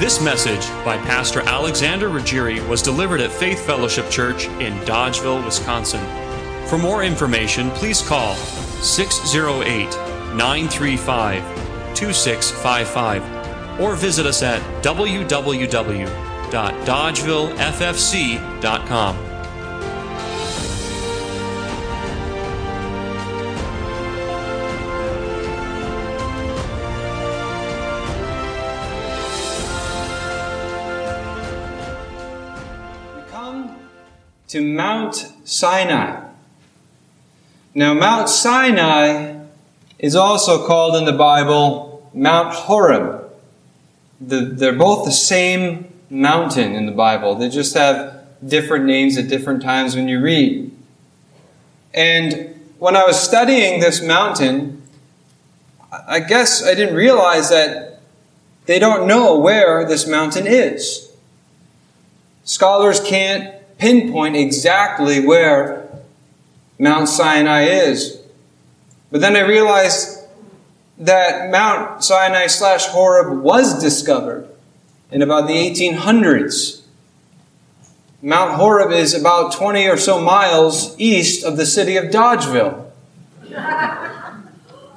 This message by Pastor Alexander Ruggieri was delivered at Faith Fellowship Church in Dodgeville, Wisconsin. For more information, please call 608 935 2655 or visit us at www.dodgevilleffc.com. to Mount Sinai. Now, Mount Sinai is also called in the Bible Mount Horeb. The, they're both the same mountain in the Bible. They just have different names at different times when you read. And when I was studying this mountain, I guess I didn't realize that they don't know where this mountain is. Scholars can't pinpoint exactly where Mount Sinai is. But then I realized that Mount Sinai slash Horeb was discovered in about the 1800s. Mount Horeb is about 20 or so miles east of the city of Dodgeville.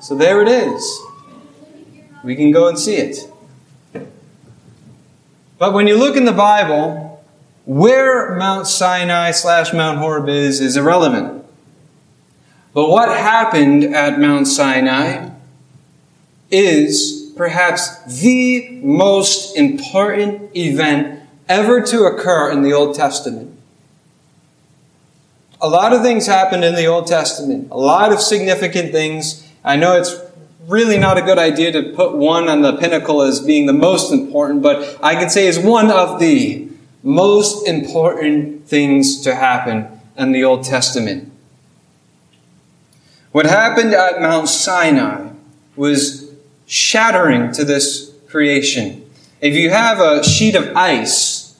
So there it is. We can go and see it. But when you look in the Bible, where Mount Sinai slash Mount Horeb is, is irrelevant. But what happened at Mount Sinai is perhaps the most important event ever to occur in the Old Testament. A lot of things happened in the Old Testament, a lot of significant things. I know it's really not a good idea to put one on the pinnacle as being the most important, but I can say is one of the most important things to happen in the Old Testament. What happened at Mount Sinai was shattering to this creation. If you have a sheet of ice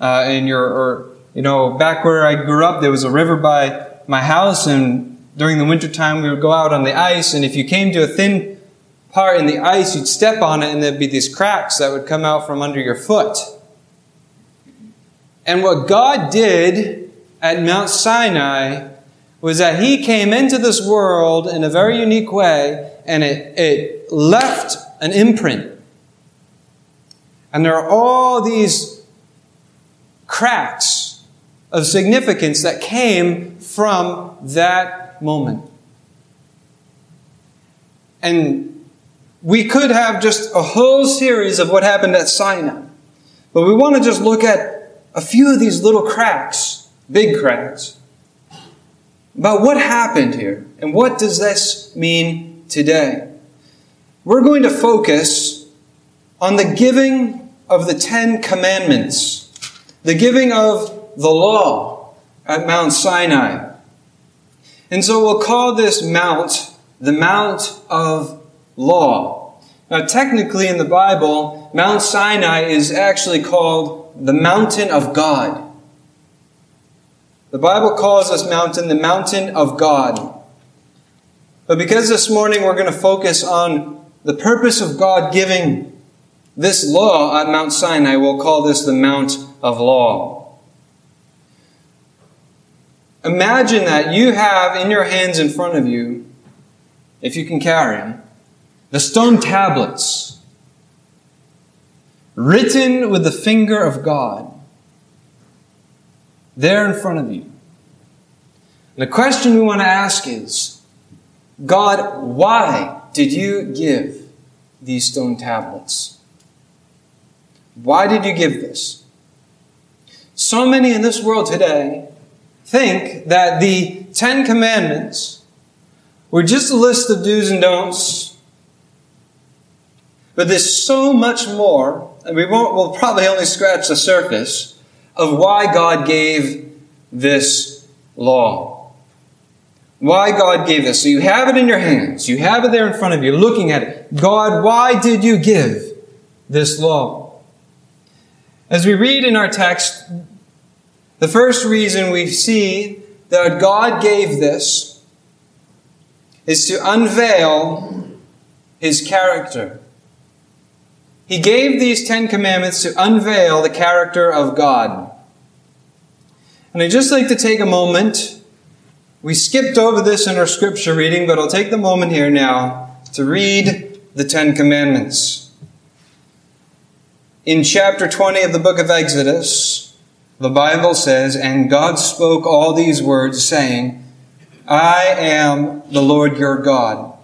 uh, in your, or, you know, back where I grew up, there was a river by my house, and during the wintertime we would go out on the ice, and if you came to a thin part in the ice, you'd step on it, and there'd be these cracks that would come out from under your foot. And what God did at Mount Sinai was that He came into this world in a very unique way and it, it left an imprint. And there are all these cracks of significance that came from that moment. And we could have just a whole series of what happened at Sinai. But we want to just look at a few of these little cracks, big cracks, about what happened here and what does this mean today. We're going to focus on the giving of the Ten Commandments, the giving of the law at Mount Sinai. And so we'll call this mount the Mount of Law. Now, technically in the Bible, Mount Sinai is actually called the Mountain of God. The Bible calls this mountain the Mountain of God. But because this morning we're going to focus on the purpose of God giving this law at Mount Sinai, we'll call this the Mount of Law. Imagine that you have in your hands in front of you, if you can carry them, the stone tablets written with the finger of God there in front of you. And the question we want to ask is God, why did you give these stone tablets? Why did you give this? So many in this world today think that the Ten Commandments were just a list of do's and don'ts, but there's so much more, and we won't, we'll probably only scratch the surface of why God gave this law. Why God gave this. So you have it in your hands. You have it there in front of you, looking at it. God, why did you give this law? As we read in our text, the first reason we see that God gave this is to unveil his character. He gave these Ten Commandments to unveil the character of God. And I'd just like to take a moment. We skipped over this in our scripture reading, but I'll take the moment here now to read the Ten Commandments. In chapter 20 of the book of Exodus, the Bible says, And God spoke all these words, saying, I am the Lord your God,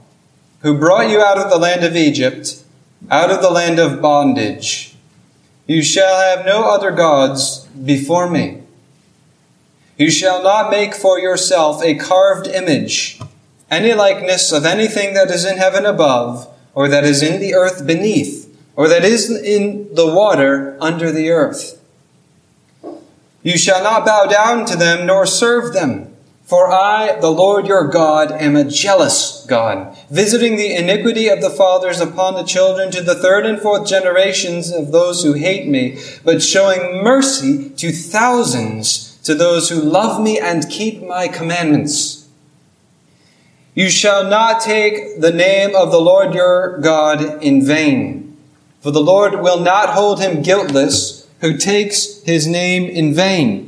who brought you out of the land of Egypt, out of the land of bondage. You shall have no other gods before me. You shall not make for yourself a carved image, any likeness of anything that is in heaven above, or that is in the earth beneath, or that is in the water under the earth. You shall not bow down to them nor serve them. For I, the Lord your God, am a jealous God, visiting the iniquity of the fathers upon the children to the third and fourth generations of those who hate me, but showing mercy to thousands to those who love me and keep my commandments. You shall not take the name of the Lord your God in vain, for the Lord will not hold him guiltless who takes his name in vain.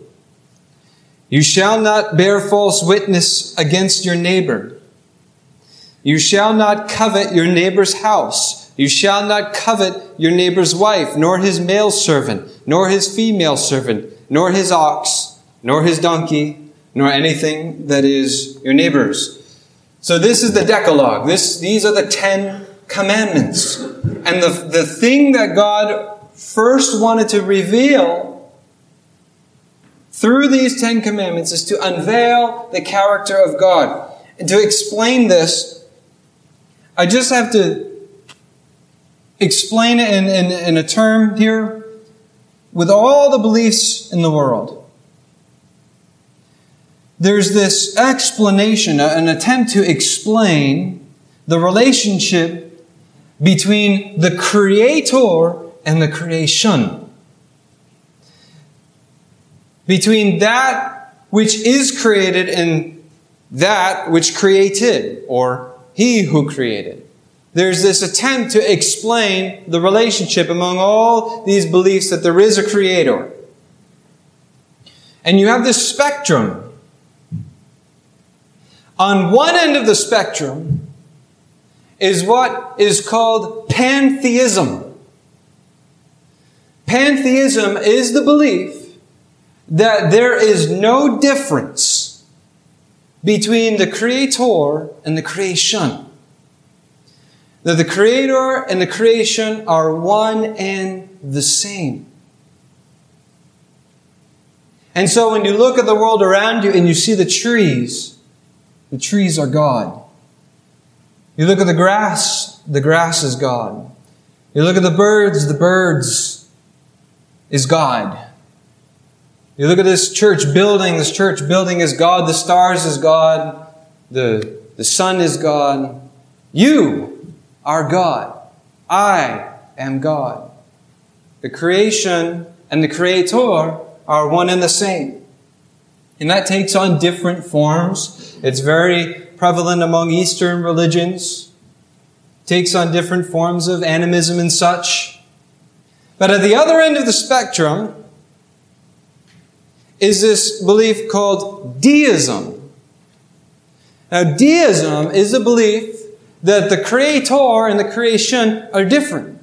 You shall not bear false witness against your neighbor. You shall not covet your neighbor's house. You shall not covet your neighbor's wife, nor his male servant, nor his female servant, nor his ox nor his donkey, nor anything that is your neighbor's. So this is the Decalogue. This, these are the Ten Commandments. And the, the thing that God first wanted to reveal through these Ten Commandments is to unveil the character of God. And to explain this, I just have to explain it in, in, in a term here with all the beliefs in the world there's this explanation, an attempt to explain the relationship between the creator and the creation. Between that which is created and that which created, or he who created. There's this attempt to explain the relationship among all these beliefs that there is a creator. And you have this spectrum on one end of the spectrum is what is called pantheism. Pantheism is the belief that there is no difference between the creator and the creation. That the creator and the creation are one and the same. And so when you look at the world around you and you see the trees, the trees are God. You look at the grass, the grass is God. You look at the birds, the birds is God. You look at this church building, this church building is God, the stars is God, the, the sun is God. You are God. I am God. The creation and the creator are one and the same. And that takes on different forms. It's very prevalent among Eastern religions. It takes on different forms of animism and such. But at the other end of the spectrum is this belief called deism. Now, deism is a belief that the creator and the creation are different.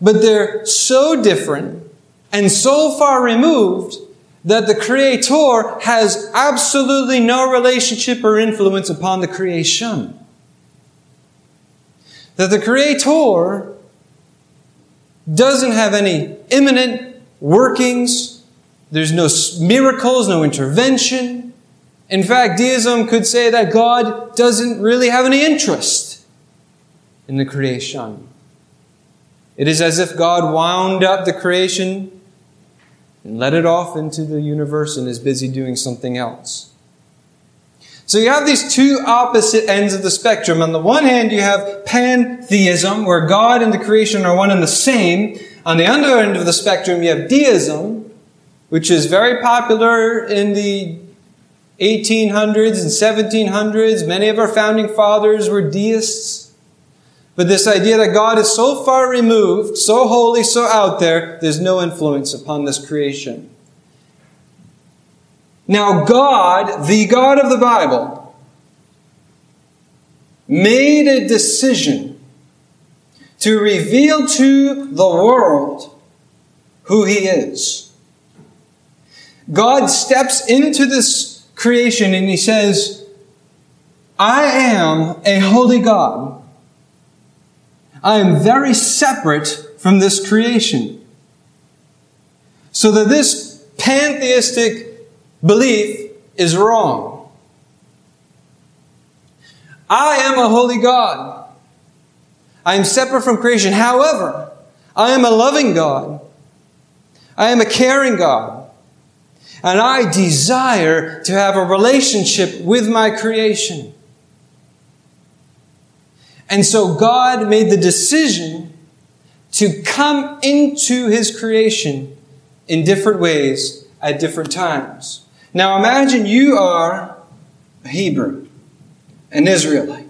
But they're so different and so far removed that the Creator has absolutely no relationship or influence upon the creation. That the Creator doesn't have any immanent workings, there's no miracles, no intervention. In fact, deism could say that God doesn't really have any interest in the creation. It is as if God wound up the creation and let it off into the universe and is busy doing something else. So you have these two opposite ends of the spectrum. On the one hand, you have pantheism, where God and the creation are one and the same. On the other end of the spectrum, you have deism, which is very popular in the 1800s and 1700s. Many of our founding fathers were deists. But this idea that God is so far removed, so holy, so out there, there's no influence upon this creation. Now, God, the God of the Bible, made a decision to reveal to the world who He is. God steps into this creation and He says, I am a holy God. I am very separate from this creation. So that this pantheistic belief is wrong. I am a holy God. I am separate from creation. However, I am a loving God. I am a caring God. And I desire to have a relationship with my creation. And so God made the decision to come into his creation in different ways at different times. Now imagine you are a Hebrew, an Israelite.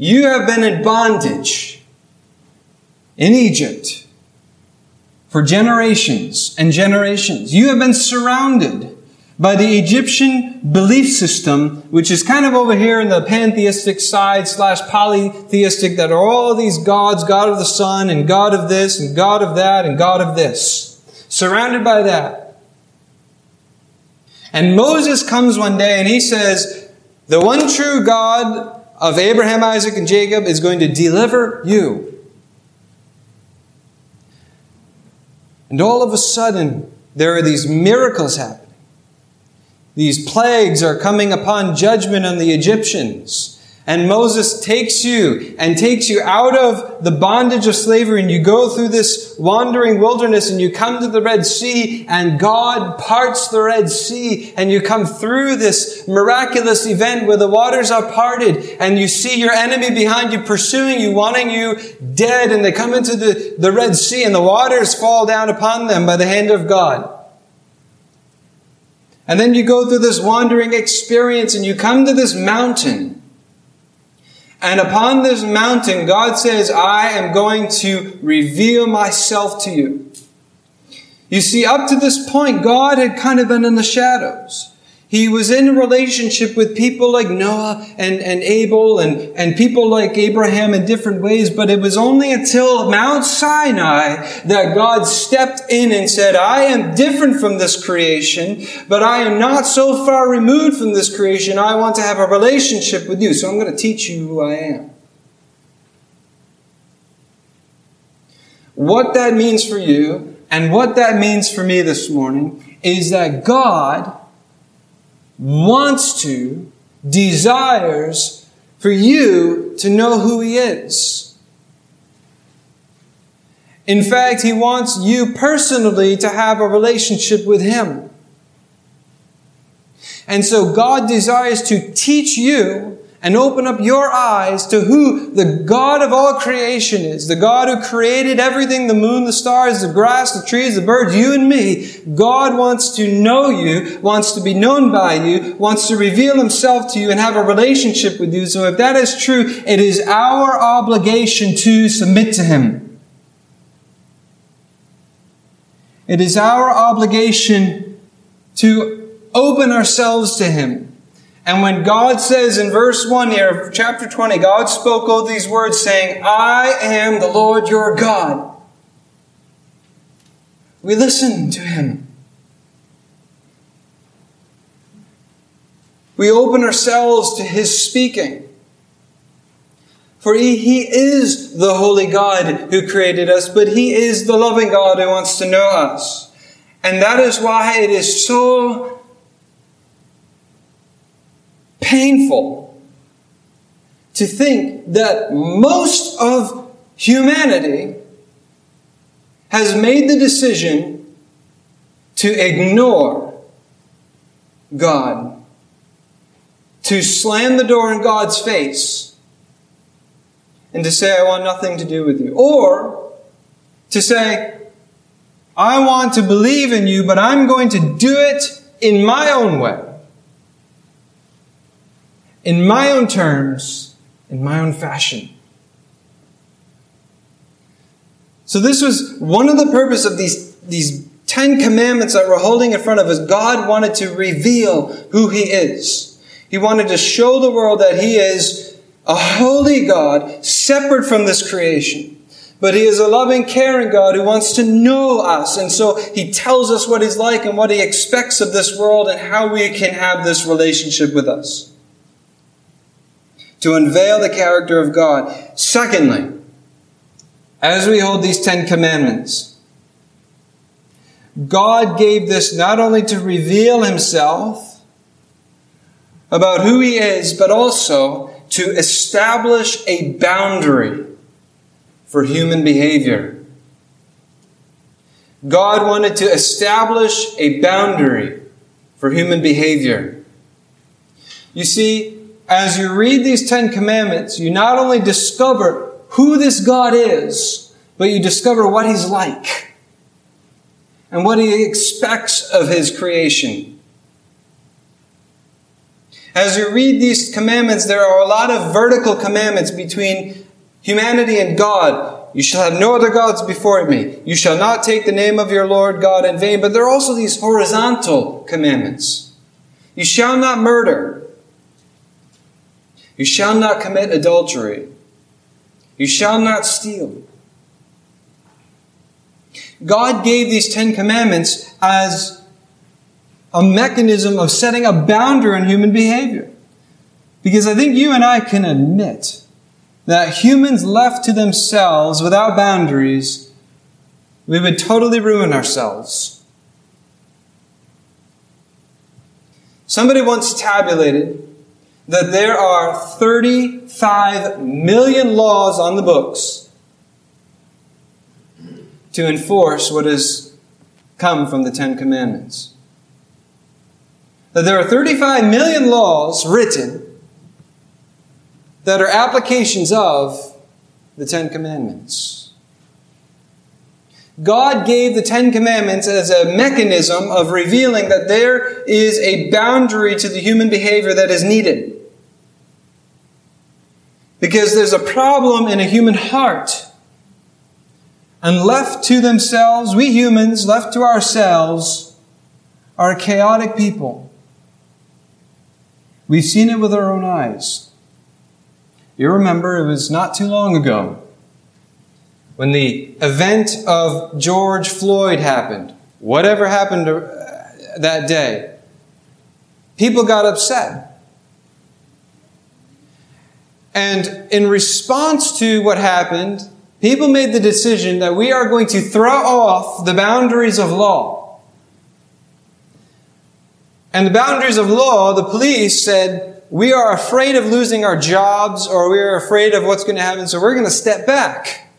You have been in bondage in Egypt for generations and generations. You have been surrounded by the Egyptian belief system, which is kind of over here in the pantheistic side slash polytheistic, that are all these gods, God of the sun and God of this and God of that and God of this. Surrounded by that. And Moses comes one day and he says, The one true God of Abraham, Isaac, and Jacob is going to deliver you. And all of a sudden, there are these miracles happening. These plagues are coming upon judgment on the Egyptians. And Moses takes you and takes you out of the bondage of slavery and you go through this wandering wilderness and you come to the Red Sea and God parts the Red Sea and you come through this miraculous event where the waters are parted and you see your enemy behind you pursuing you, wanting you dead and they come into the, the Red Sea and the waters fall down upon them by the hand of God. And then you go through this wandering experience and you come to this mountain and upon this mountain, God says, I am going to reveal myself to you. You see, up to this point, God had kind of been in the shadows. He was in a relationship with people like Noah and, and Abel and, and people like Abraham in different ways, but it was only until Mount Sinai that God stepped in and said, I am different from this creation, but I am not so far removed from this creation. I want to have a relationship with you, so I'm going to teach you who I am. What that means for you and what that means for me this morning is that God wants to, desires for you to know who He is. In fact, He wants you personally to have a relationship with Him. And so God desires to teach you and open up your eyes to who the God of all creation is. The God who created everything, the moon, the stars, the grass, the trees, the birds, you and me. God wants to know you, wants to be known by you, wants to reveal himself to you and have a relationship with you. So if that is true, it is our obligation to submit to him. It is our obligation to open ourselves to him. And when God says in verse 1 here of chapter 20, God spoke all these words saying, I am the Lord your God, we listen to him. We open ourselves to his speaking. For he, he is the holy God who created us, but he is the loving God who wants to know us. And that is why it is so painful to think that most of humanity has made the decision to ignore God, to slam the door in God's face and to say, I want nothing to do with you. Or to say, I want to believe in you, but I'm going to do it in my own way, in my own terms, in my own fashion. So this was one of the purpose of these, these Ten Commandments that we're holding in front of us. God wanted to reveal who He is. He wanted to show the world that He is a holy God separate from this creation. But he is a loving, caring God who wants to know us. And so he tells us what he's like and what he expects of this world and how we can have this relationship with us. To unveil the character of God. Secondly, as we hold these Ten Commandments, God gave this not only to reveal himself about who he is, but also to establish a boundary for human behavior. God wanted to establish a boundary for human behavior. You see, as you read these Ten Commandments, you not only discover who this God is, but you discover what He's like and what He expects of His creation. As you read these commandments, there are a lot of vertical commandments between humanity and God. You shall have no other gods before me. You shall not take the name of your Lord God in vain. But there are also these horizontal commandments. You shall not murder. You shall not commit adultery. You shall not steal. God gave these Ten Commandments as a mechanism of setting a boundary on human behavior. Because I think you and I can admit that humans left to themselves without boundaries, we would totally ruin ourselves. Somebody once tabulated that there are 35 million laws on the books to enforce what has come from the Ten Commandments that there are 35 million laws written that are applications of the Ten Commandments. God gave the Ten Commandments as a mechanism of revealing that there is a boundary to the human behavior that is needed. Because there's a problem in a human heart. And left to themselves, we humans, left to ourselves, are chaotic people. We've seen it with our own eyes. You remember it was not too long ago when the event of George Floyd happened. Whatever happened uh, that day, people got upset. And in response to what happened, people made the decision that we are going to throw off the boundaries of law and the boundaries of law, the police said, we are afraid of losing our jobs or we are afraid of what's going to happen, so we're going to step back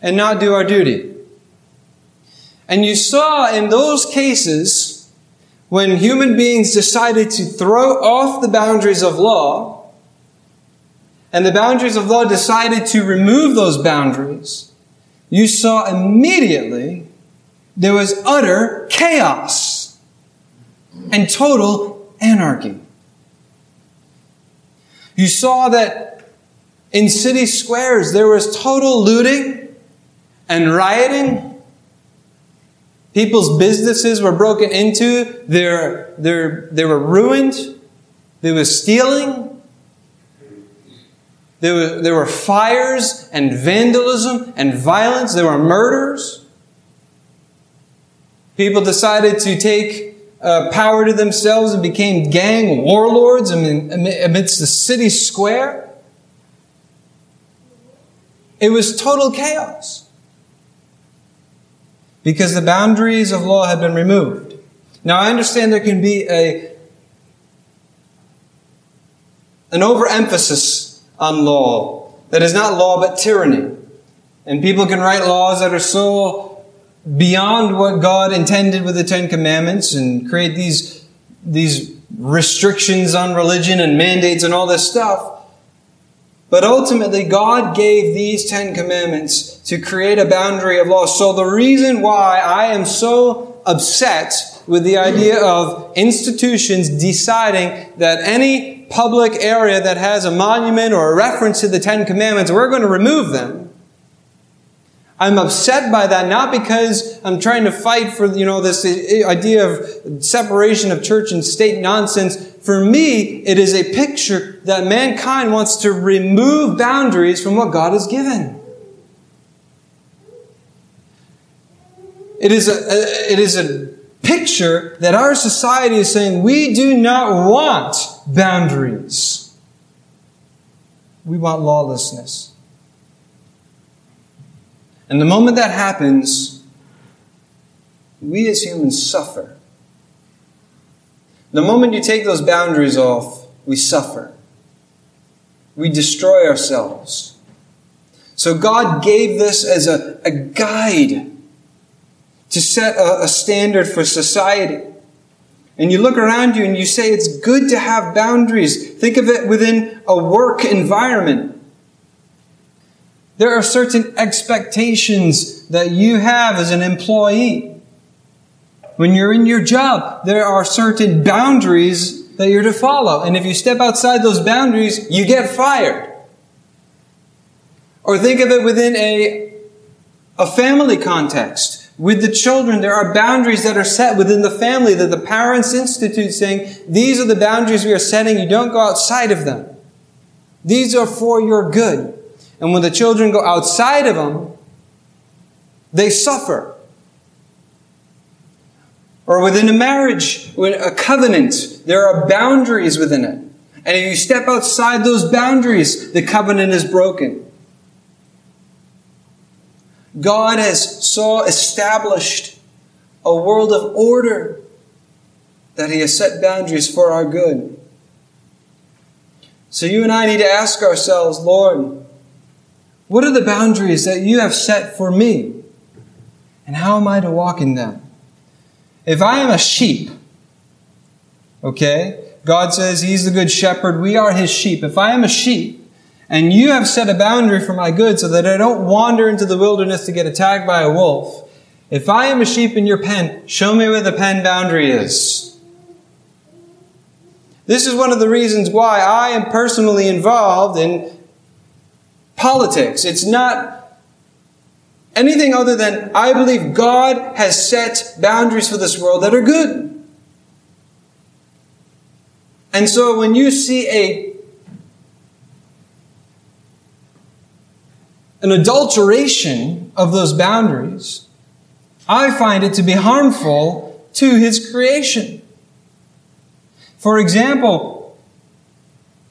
and not do our duty. And you saw in those cases when human beings decided to throw off the boundaries of law, and the boundaries of law decided to remove those boundaries, you saw immediately there was utter chaos and total anarchy. You saw that in city squares there was total looting and rioting. People's businesses were broken into, they were ruined, there was stealing. There were, there were fires and vandalism and violence. There were murders. People decided to take uh, power to themselves and became gang warlords amidst the city square. It was total chaos because the boundaries of law had been removed. Now, I understand there can be a, an overemphasis on law that is not law but tyranny. And people can write laws that are so beyond what God intended with the Ten Commandments and create these, these restrictions on religion and mandates and all this stuff. But ultimately, God gave these Ten Commandments to create a boundary of law. So the reason why I am so upset with the idea of institutions deciding that any public area that has a monument or a reference to the Ten Commandments, we're going to remove them I'm upset by that, not because I'm trying to fight for, you know, this idea of separation of church and state nonsense. For me, it is a picture that mankind wants to remove boundaries from what God has given. It is a, it is a picture that our society is saying we do not want boundaries. We want lawlessness. And the moment that happens, we as humans suffer. The moment you take those boundaries off, we suffer. We destroy ourselves. So God gave this as a, a guide to set a, a standard for society. And you look around you and you say it's good to have boundaries. Think of it within a work environment. There are certain expectations that you have as an employee. When you're in your job, there are certain boundaries that you're to follow. And if you step outside those boundaries, you get fired. Or think of it within a, a family context. With the children, there are boundaries that are set within the family that the parents institute saying, these are the boundaries we are setting. You don't go outside of them. These are for your good. And when the children go outside of them, they suffer. Or within a marriage, a covenant, there are boundaries within it. And if you step outside those boundaries, the covenant is broken. God has so established a world of order that He has set boundaries for our good. So you and I need to ask ourselves, Lord, what are the boundaries that you have set for me? And how am I to walk in them? If I am a sheep, okay, God says He's the good shepherd, we are His sheep. If I am a sheep, and you have set a boundary for my good so that I don't wander into the wilderness to get attacked by a wolf, if I am a sheep in your pen, show me where the pen boundary is. This is one of the reasons why I am personally involved in politics. It's not anything other than I believe God has set boundaries for this world that are good. And so when you see a an adulteration of those boundaries, I find it to be harmful to his creation. For example,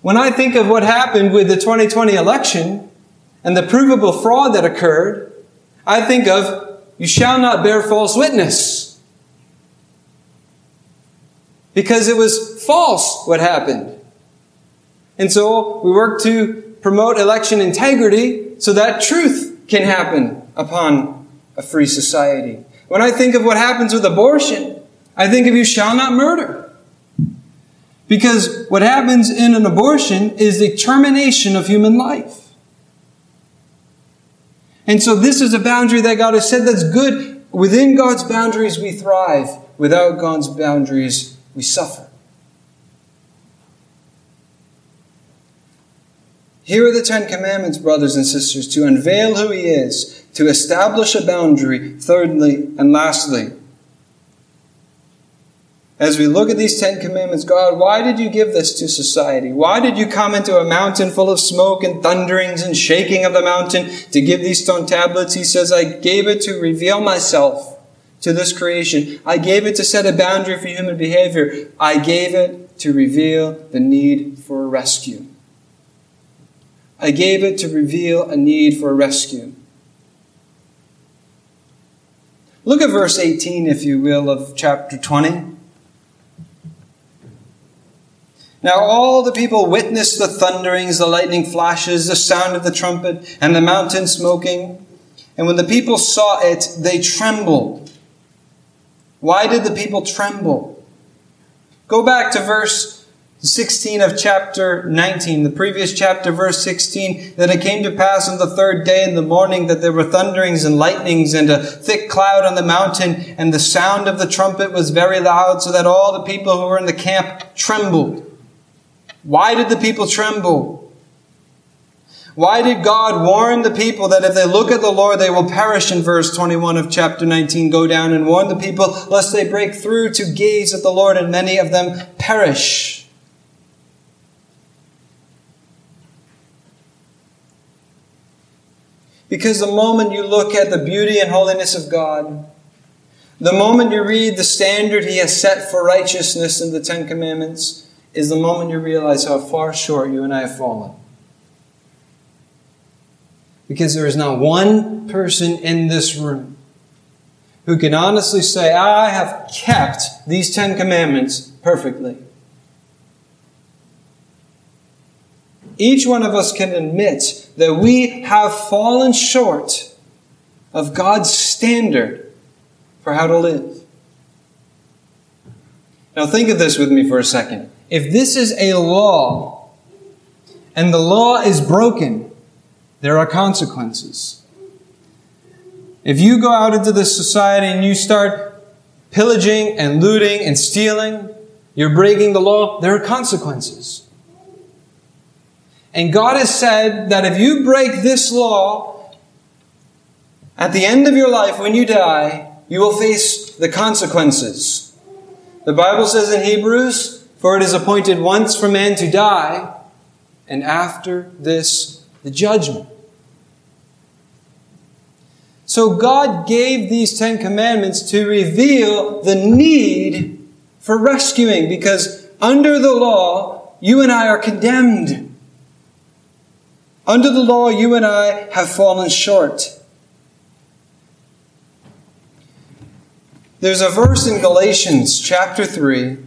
when I think of what happened with the 2020 election, and the provable fraud that occurred, I think of you shall not bear false witness. Because it was false what happened. And so we work to promote election integrity so that truth can happen upon a free society. When I think of what happens with abortion, I think of you shall not murder. Because what happens in an abortion is the termination of human life. And so this is a boundary that God has set that's good. Within God's boundaries, we thrive. Without God's boundaries, we suffer. Here are the Ten Commandments, brothers and sisters, to unveil who He is, to establish a boundary, thirdly and lastly, as we look at these Ten Commandments, God, why did you give this to society? Why did you come into a mountain full of smoke and thunderings and shaking of the mountain to give these stone tablets? He says, I gave it to reveal myself to this creation. I gave it to set a boundary for human behavior. I gave it to reveal the need for rescue. I gave it to reveal a need for rescue. Look at verse 18, if you will, of chapter 20. Now all the people witnessed the thunderings, the lightning flashes, the sound of the trumpet, and the mountain smoking. And when the people saw it, they trembled. Why did the people tremble? Go back to verse 16 of chapter 19, the previous chapter, verse 16, that it came to pass on the third day in the morning that there were thunderings and lightnings and a thick cloud on the mountain, and the sound of the trumpet was very loud, so that all the people who were in the camp trembled. Why did the people tremble? Why did God warn the people that if they look at the Lord, they will perish in verse 21 of chapter 19? Go down and warn the people lest they break through to gaze at the Lord and many of them perish. Because the moment you look at the beauty and holiness of God, the moment you read the standard He has set for righteousness in the Ten Commandments, is the moment you realize how far short you and I have fallen. Because there is not one person in this room who can honestly say, ah, I have kept these Ten Commandments perfectly. Each one of us can admit that we have fallen short of God's standard for how to live. Now, think of this with me for a second. If this is a law and the law is broken, there are consequences. If you go out into this society and you start pillaging and looting and stealing, you're breaking the law, there are consequences. And God has said that if you break this law, at the end of your life, when you die, you will face the consequences. The Bible says in Hebrews, For it is appointed once for man to die, and after this, the judgment. So God gave these Ten Commandments to reveal the need for rescuing because under the law, you and I are condemned. Under the law, you and I have fallen short. There's a verse in Galatians chapter 3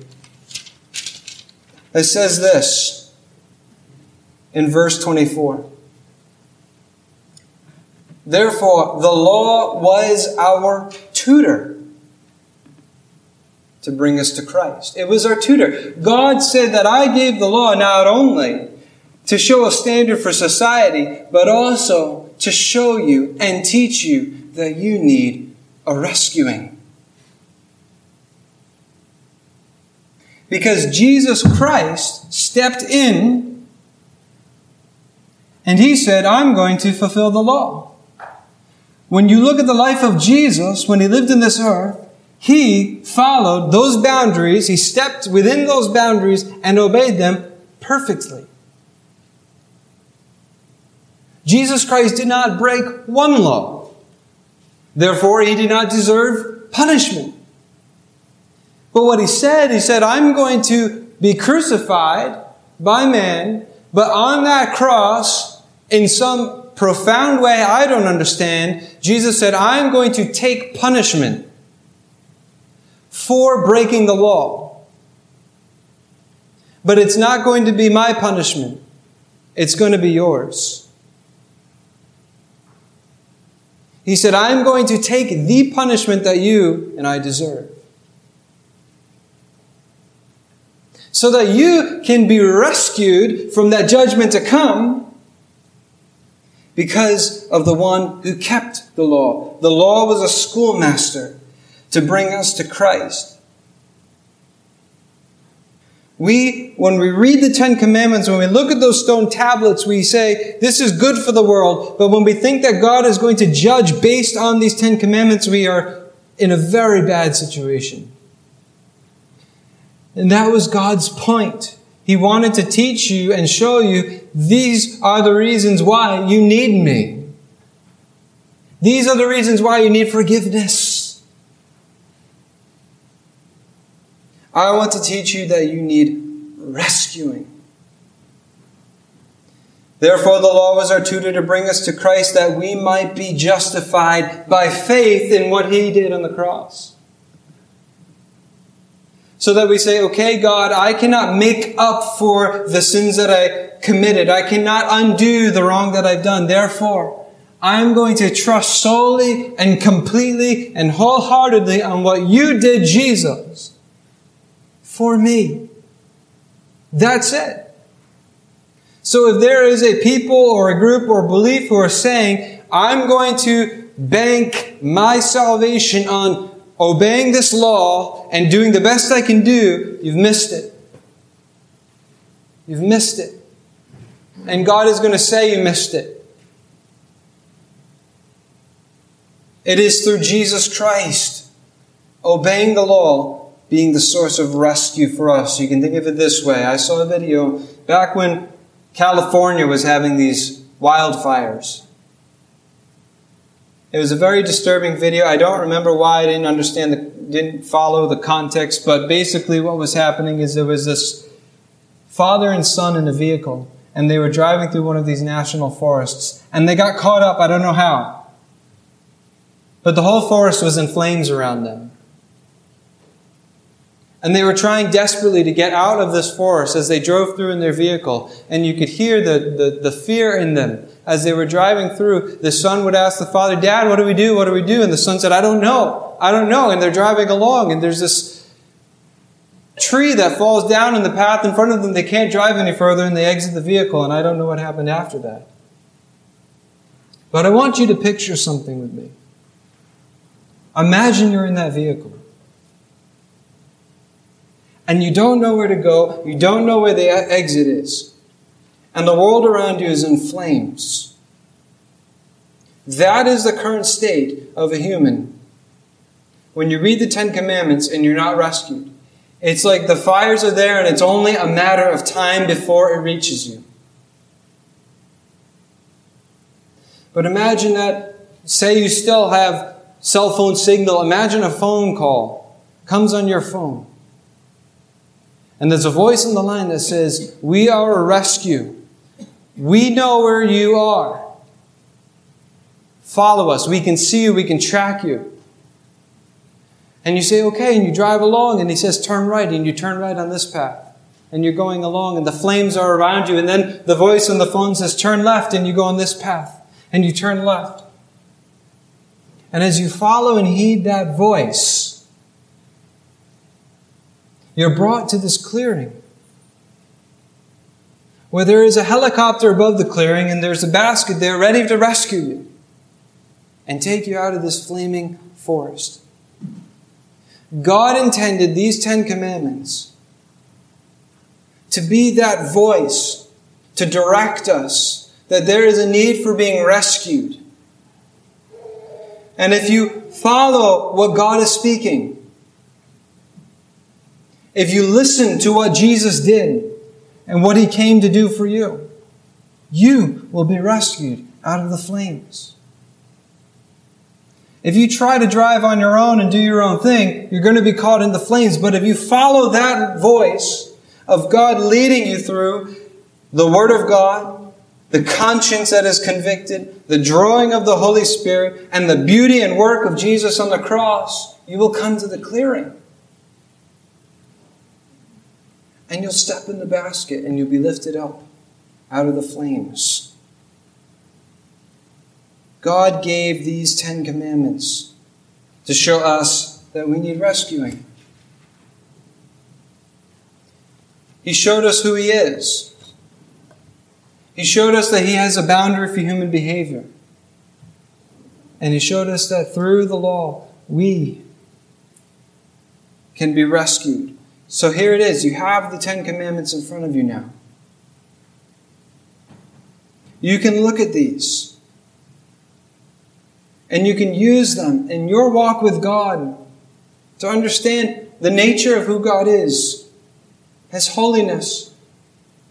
that says this in verse 24. Therefore, the law was our tutor to bring us to Christ. It was our tutor. God said that I gave the law not only to show a standard for society, but also to show you and teach you that you need a rescuing. Because Jesus Christ stepped in and he said, I'm going to fulfill the law. When you look at the life of Jesus, when he lived in this earth, he followed those boundaries, he stepped within those boundaries and obeyed them perfectly. Jesus Christ did not break one law. Therefore, he did not deserve punishment. But what he said, he said, I'm going to be crucified by man, but on that cross, in some profound way I don't understand, Jesus said, I'm going to take punishment for breaking the law. But it's not going to be my punishment. It's going to be yours. He said, I'm going to take the punishment that you and I deserve. So that you can be rescued from that judgment to come because of the one who kept the law. The law was a schoolmaster to bring us to Christ. We, when we read the Ten Commandments, when we look at those stone tablets, we say, this is good for the world. But when we think that God is going to judge based on these Ten Commandments, we are in a very bad situation. And that was God's point. He wanted to teach you and show you these are the reasons why you need me. These are the reasons why you need forgiveness. I want to teach you that you need rescuing. Therefore, the law was our tutor to bring us to Christ that we might be justified by faith in what he did on the cross. So that we say, okay, God, I cannot make up for the sins that I committed. I cannot undo the wrong that I've done. Therefore, I'm going to trust solely and completely and wholeheartedly on what you did, Jesus, for me. That's it. So if there is a people or a group or a belief who are saying, I'm going to bank my salvation on obeying this law and doing the best I can do, you've missed it. You've missed it. And God is going to say you missed it. It is through Jesus Christ, obeying the law, being the source of rescue for us. You can think of it this way. I saw a video back when California was having these wildfires. It was a very disturbing video. I don't remember why I didn't understand the, didn't follow the context, but basically what was happening is there was this father and son in a vehicle, and they were driving through one of these national forests, and they got caught up, I don't know how. But the whole forest was in flames around them. And they were trying desperately to get out of this forest as they drove through in their vehicle. And you could hear the, the, the, fear in them as they were driving through. The son would ask the father, Dad, what do we do? What do we do? And the son said, I don't know. I don't know. And they're driving along, and there's this tree that falls down in the path in front of them. They can't drive any further, and they exit the vehicle. And I don't know what happened after that. But I want you to picture something with me. Imagine you're in that vehicle. And you don't know where to go, you don't know where the exit is. And the world around you is in flames. That is the current state of a human. When you read the Ten Commandments and you're not rescued, it's like the fires are there and it's only a matter of time before it reaches you. But imagine that, say you still have cell phone signal. Imagine a phone call comes on your phone. And there's a voice on the line that says, We are a rescue. We know where you are. Follow us. We can see you. We can track you. And you say, okay, and you drive along, and he says, turn right, and you turn right on this path. And you're going along, and the flames are around you, and then the voice on the phone says, turn left, and you go on this path, and you turn left. And as you follow and heed that voice, you're brought to this clearing where there is a helicopter above the clearing and there's a basket there ready to rescue you and take you out of this flaming forest. God intended these Ten Commandments to be that voice to direct us that there is a need for being rescued and if you follow what God is speaking, if you listen to what Jesus did and what he came to do for you, you will be rescued out of the flames. If you try to drive on your own and do your own thing, you're going to be caught in the flames. But if you follow that voice of God leading you through the Word of God, the conscience that is convicted, the drawing of the Holy Spirit, and the beauty and work of Jesus on the cross, you will come to the clearing. And you'll step in the basket and you'll be lifted up out of the flames. God gave these Ten Commandments to show us that we need rescuing. He showed us who He is. He showed us that He has a boundary for human behavior. And He showed us that through the law, we can be rescued. So here it is. You have the Ten Commandments in front of you now. You can look at these. And you can use them in your walk with God to understand the nature of who God is, His holiness,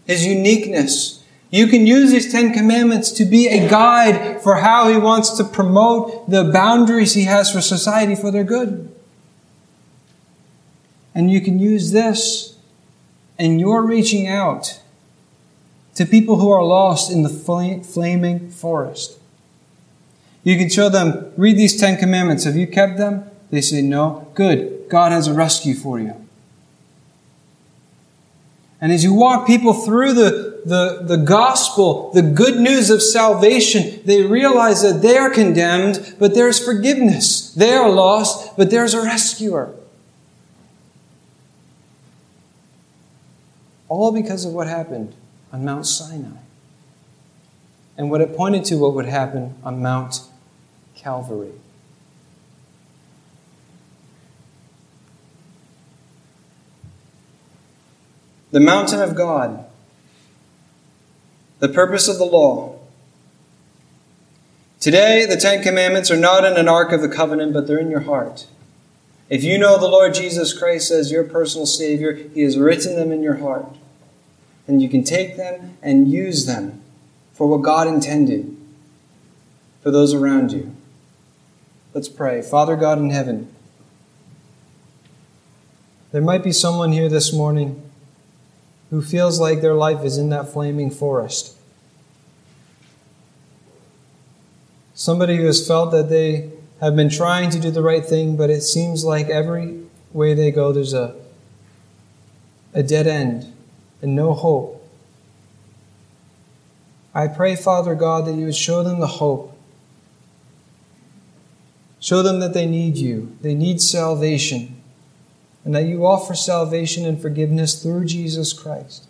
His uniqueness, you can use these Ten Commandments to be a guide for how He wants to promote the boundaries He has for society for their good. And you can use this and you're reaching out to people who are lost in the flaming forest. You can show them, read these Ten Commandments. Have you kept them? They say, no. Good. God has a rescue for you. And as you walk people through the, the, the gospel, the good news of salvation, they realize that they are condemned, but there's forgiveness. They are lost, but there's a rescuer. All because of what happened on Mount Sinai. And what it pointed to what would happen on Mount Calvary. The mountain of God, the purpose of the law. Today, the Ten Commandments are not in an ark of the covenant, but they're in your heart. If you know the Lord Jesus Christ as your personal Savior, He has written them in your heart. And you can take them and use them for what God intended for those around you. Let's pray. Father God in heaven, there might be someone here this morning who feels like their life is in that flaming forest. Somebody who has felt that they have been trying to do the right thing, but it seems like every way they go, there's a, a dead end and no hope. I pray, Father God, that you would show them the hope. Show them that they need you, they need salvation, and that you offer salvation and forgiveness through Jesus Christ.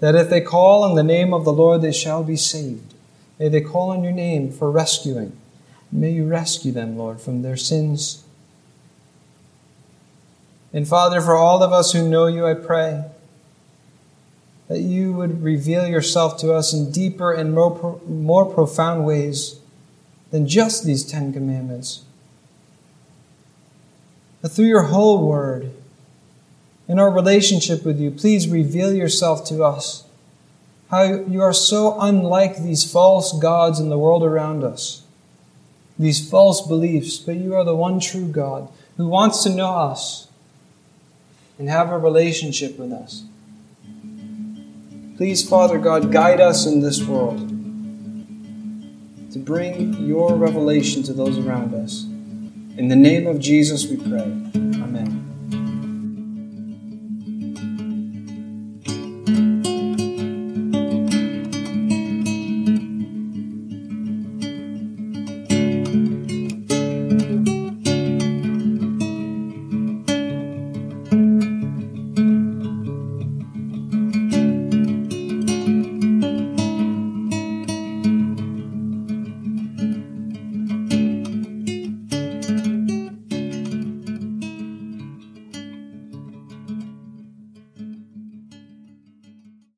That if they call on the name of the Lord, they shall be saved. May they call on your name for rescuing. May you rescue them, Lord, from their sins. And Father, for all of us who know you, I pray that you would reveal yourself to us in deeper and more, more profound ways than just these Ten Commandments. But through your whole word, in our relationship with you, please reveal yourself to us. How you are so unlike these false gods in the world around us, these false beliefs, but you are the one true God who wants to know us and have a relationship with us. Please, Father God, guide us in this world to bring your revelation to those around us. In the name of Jesus, we pray.